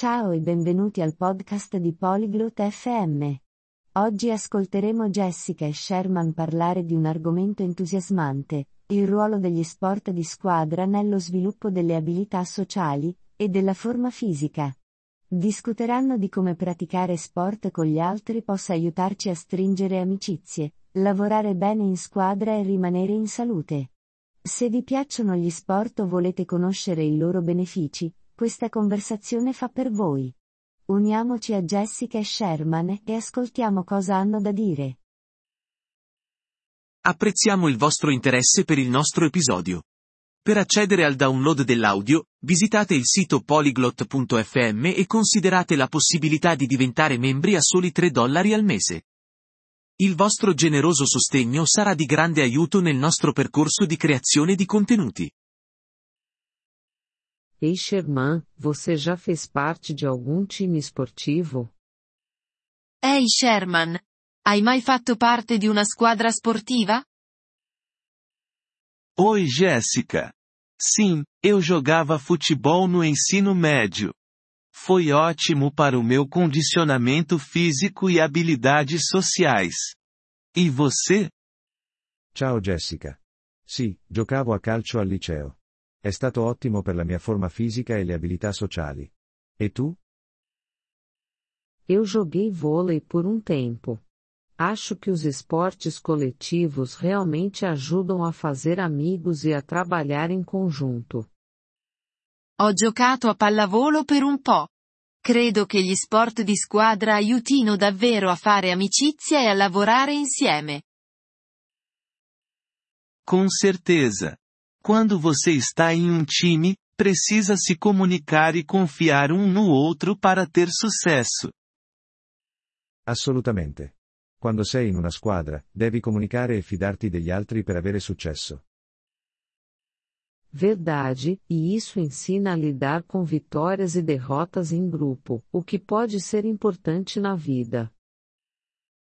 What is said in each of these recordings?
Ciao e benvenuti al podcast di Polyglot FM. Oggi ascolteremo Jessica e Sherman parlare di un argomento entusiasmante, il ruolo degli sport di squadra nello sviluppo delle abilità sociali e della forma fisica. Discuteranno di come praticare sport con gli altri possa aiutarci a stringere amicizie, lavorare bene in squadra e rimanere in salute. Se vi piacciono gli sport o volete conoscere i loro benefici, questa conversazione fa per voi. Uniamoci a Jessica e Sherman e ascoltiamo cosa hanno da dire. Apprezziamo il vostro interesse per il nostro episodio. Per accedere al download dell'audio, visitate il sito polyglot.fm e considerate la possibilità di diventare membri a soli 3 dollari al mese. Il vostro generoso sostegno sarà di grande aiuto nel nostro percorso di creazione di contenuti. Ei Sherman, você já fez parte de algum time esportivo? Ehi Sherman, hai mai fatto parte di una squadra sportiva? Oi Jéssica. Sim, eu jogava futebol no ensino médio. Foi ótimo para o meu condicionamento físico e habilidades sociais. E você? Ciao Jessica. Sì, giocavo a calcio al liceo. È stato ottimo per la mia forma fisica e le abilità sociali. E tu? Eu joguei vôlei por um tempo. Acho que os esportes coletivos realmente ajudam a fazer amigos e a trabalhar em conjunto. Ho giocato a pallavolo per un po'. Credo che gli sport di squadra aiutino davvero a fare amicizia e a lavorare insieme. Com certeza. Quando você está em um time, precisa se comunicar e confiar um no outro para ter sucesso. Assolutamente. Quando sei in una squadra, devi comunicare e fidarti degli altri per avere successo. Verdade, e isso ensina a lidar com vitórias e derrotas em grupo, o que pode ser importante na vida.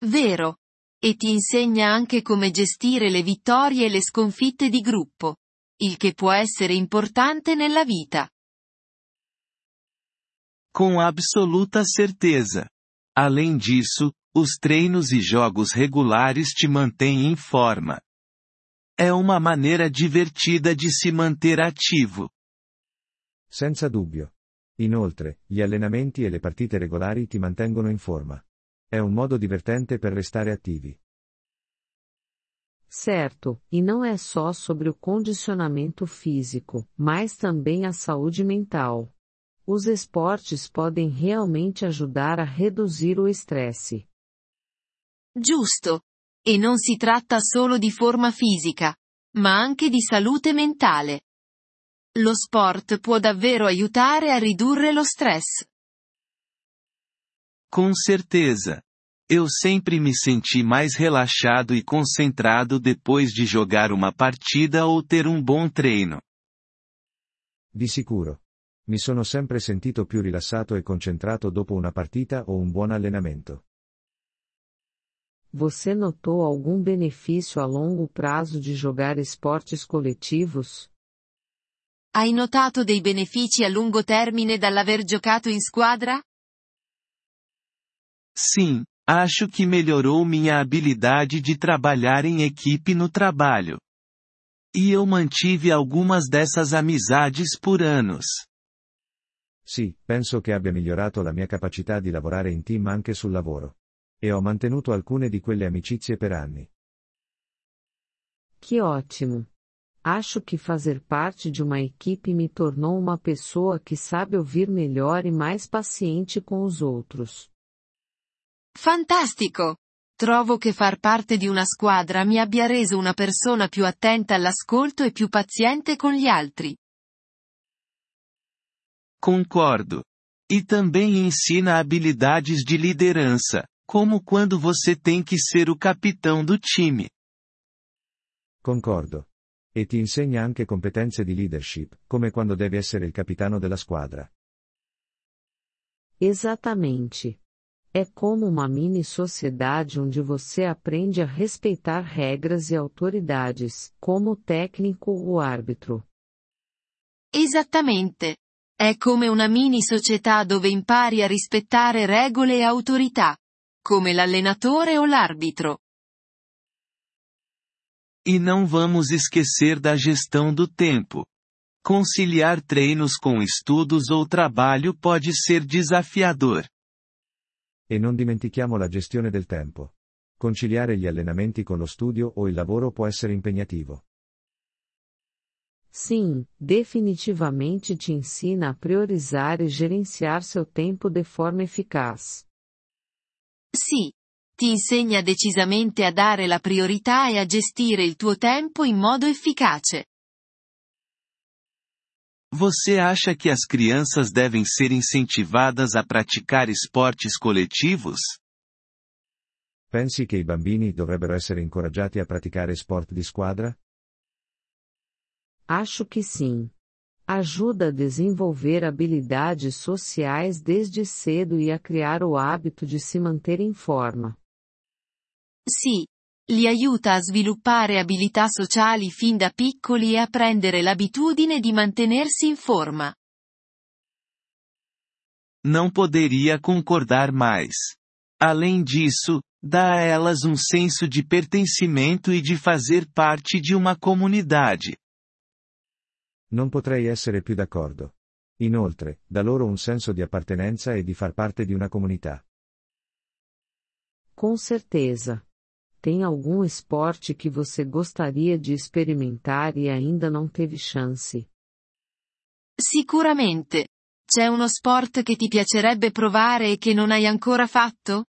Vero. E ti insegna anche come gestire le vittorie e le sconfitte di gruppo. Il che può essere importante nella vita. Com absoluta certeza. Além disso, os treinos e jogos regulares te mantêm em forma. É uma maneira divertida de se manter ativo. Senza dubbio. Inoltre, gli allenamenti e le partite regolari ti mantengono in forma. È un modo divertente per restare attivi. Certo, e não é só sobre o condicionamento físico, mas também a saúde mental. Os esportes podem realmente ajudar a reduzir o estresse. Giusto. E non si tratta solo di forma fisica, ma anche di salute mentale. Lo sport può davvero aiutare a ridurre lo stress. Com certeza. Eu sempre me senti mais relaxado e concentrado depois de jogar uma partida ou ter um bom treino. Di sicuro. Mi sono sempre sentito più rilassato e concentrato dopo una partita o un buon allenamento. Você notou algum benefício a longo prazo de jogar esportes coletivos? Hai notato dei benefici a lungo termine dall'aver giocato in squadra? Sim, acho que melhorou minha habilidade de trabalhar em equipe no trabalho. E eu mantive algumas dessas amizades por anos. Sì, penso che abbia migliorato la mia capacità di lavorare in team anche sul lavoro. E ho mantenuto alcune di quelle amicizie per anni. Que ótimo! Acho que fazer parte de uma equipe me tornou uma pessoa que sabe ouvir melhor e mais paciente com os outros. Fantastico! Trovo che far parte di una squadra mi abbia reso una persona più attenta all'ascolto e più paziente con gli altri. Concordo. E também ensina habilidades de liderança, como quando você tem que ser o capitão do time. Concordo. E ti insegna anche competenze di leadership, come quando devi essere il capitano della squadra. Exatamente. É como uma mini sociedade onde você aprende a respeitar regras e autoridades, como o técnico ou árbitro. Esattamente. È come una mini società dove impari a rispettare regole e autorità. Come l'allenatore o l'arbitro. E não vamos esquecer da gestão do tempo. Conciliar treinos com estudos ou trabalho pode ser desafiador. E non dimentichiamo la gestione del tempo. Conciliare gli allenamenti con lo studio o il lavoro può essere impegnativo. Sim, definitivamente te ensina a priorizar e gerenciar seu tempo de forma eficaz. Sì. Ti insegna decisamente a dare la priorità e a gestire il tuo tempo in modo efficace. Você acha que as crianças devem ser incentivadas a praticar esportes coletivos? Pensi che i bambini dovrebbero essere incoraggiati a praticare sport di squadra? Acho que sim. Ajuda a desenvolver habilidades sociais desde cedo e a criar o hábito de se manter em forma. Sì. Li aiuta a sviluppare abilità sociali fin da piccoli e a prendere l'abitudine di mantenersi in forma. Não poderia concordar mais. Além disso, dá a elas um senso de pertencimento e de fazer parte de uma comunidade. Non potrei essere più d'accordo. Inoltre, dà loro un senso di appartenenza e di far parte di una comunità. Com certeza. Tem algum esporte que você gostaria de experimentar e ainda não teve chance? Sicuramente. C'è uno sport che ti piacerebbe provare e che non hai ancora fatto?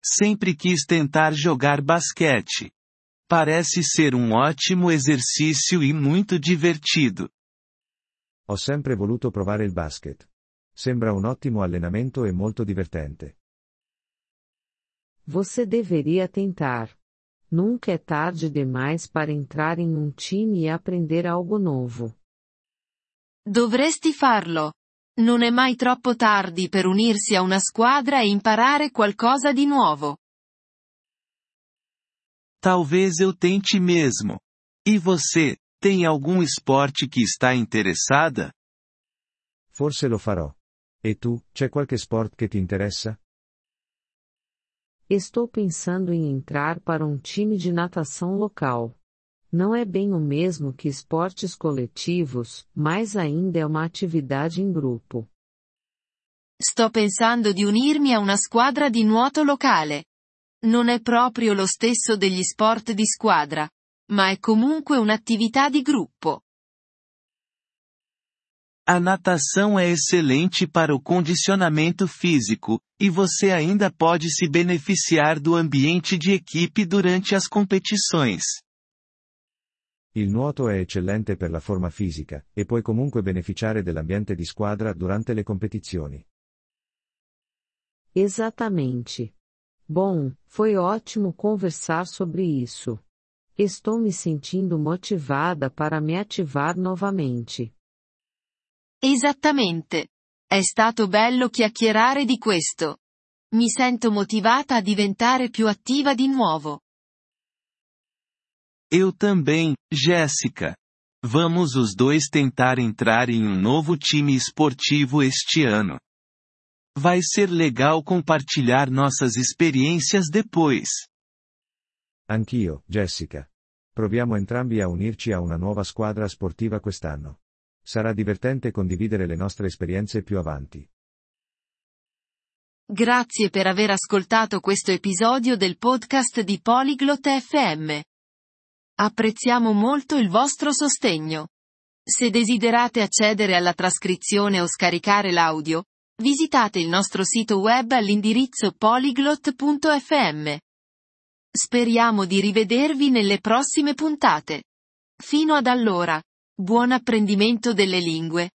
Sempre quis tentar jogar basquete. Parece ser um ótimo exercício e muito divertido. Ho sempre voluto provare il basket. Sembra un ottimo allenamento e molto divertente. Você deveria tentar. Nunca é tarde demais para entrar em um time e aprender algo novo. Dovresti farlo. Non è mai troppo tardi per unirsi a una squadra e imparare qualcosa di nuovo. Talvez eu tente mesmo. E você, tem algum esporte que está interessada? Forse lo farò. E tu, c'è qualche sport che ti interessa? Estou pensando em entrar para um time de natação local. Não é bem o mesmo que esportes coletivos, mas ainda é uma atividade em grupo. Sto pensando di unirmi a una squadra di nuoto locale. Non è proprio lo stesso degli sport di squadra, ma è comunque un'attività di gruppo. A natação é excelente para o condicionamento físico, e você ainda pode se beneficiar do ambiente de equipe durante as competições. Il nuoto è eccellente per la forma fisica, e puoi comunque beneficiare dell'ambiente di squadra durante le competizioni. Exatamente. Bom, foi ótimo conversar sobre isso. Estou me sentindo motivada para me ativar novamente. Esattamente. È stato bello chiacchierare di questo. Mi sento motivata a diventare più attiva di nuovo. Eu também, Jéssica. Vamos os dois tentar entrar em um novo time esportivo este ano. Vai ser legal compartilhar nossas experiências depois. Anch'io, Jessica. Proviamo entrambi a unirci a una nuova squadra sportiva quest'anno. Sarà divertente condividere le nostre esperienze più avanti. Grazie per aver ascoltato questo episodio del podcast di Polyglot FM. Apprezziamo molto il vostro sostegno. Se desiderate accedere alla trascrizione o scaricare l'audio, visitate il nostro sito web all'indirizzo polyglot.fm. Speriamo di rivedervi nelle prossime puntate. Fino ad allora. Buon apprendimento delle lingue.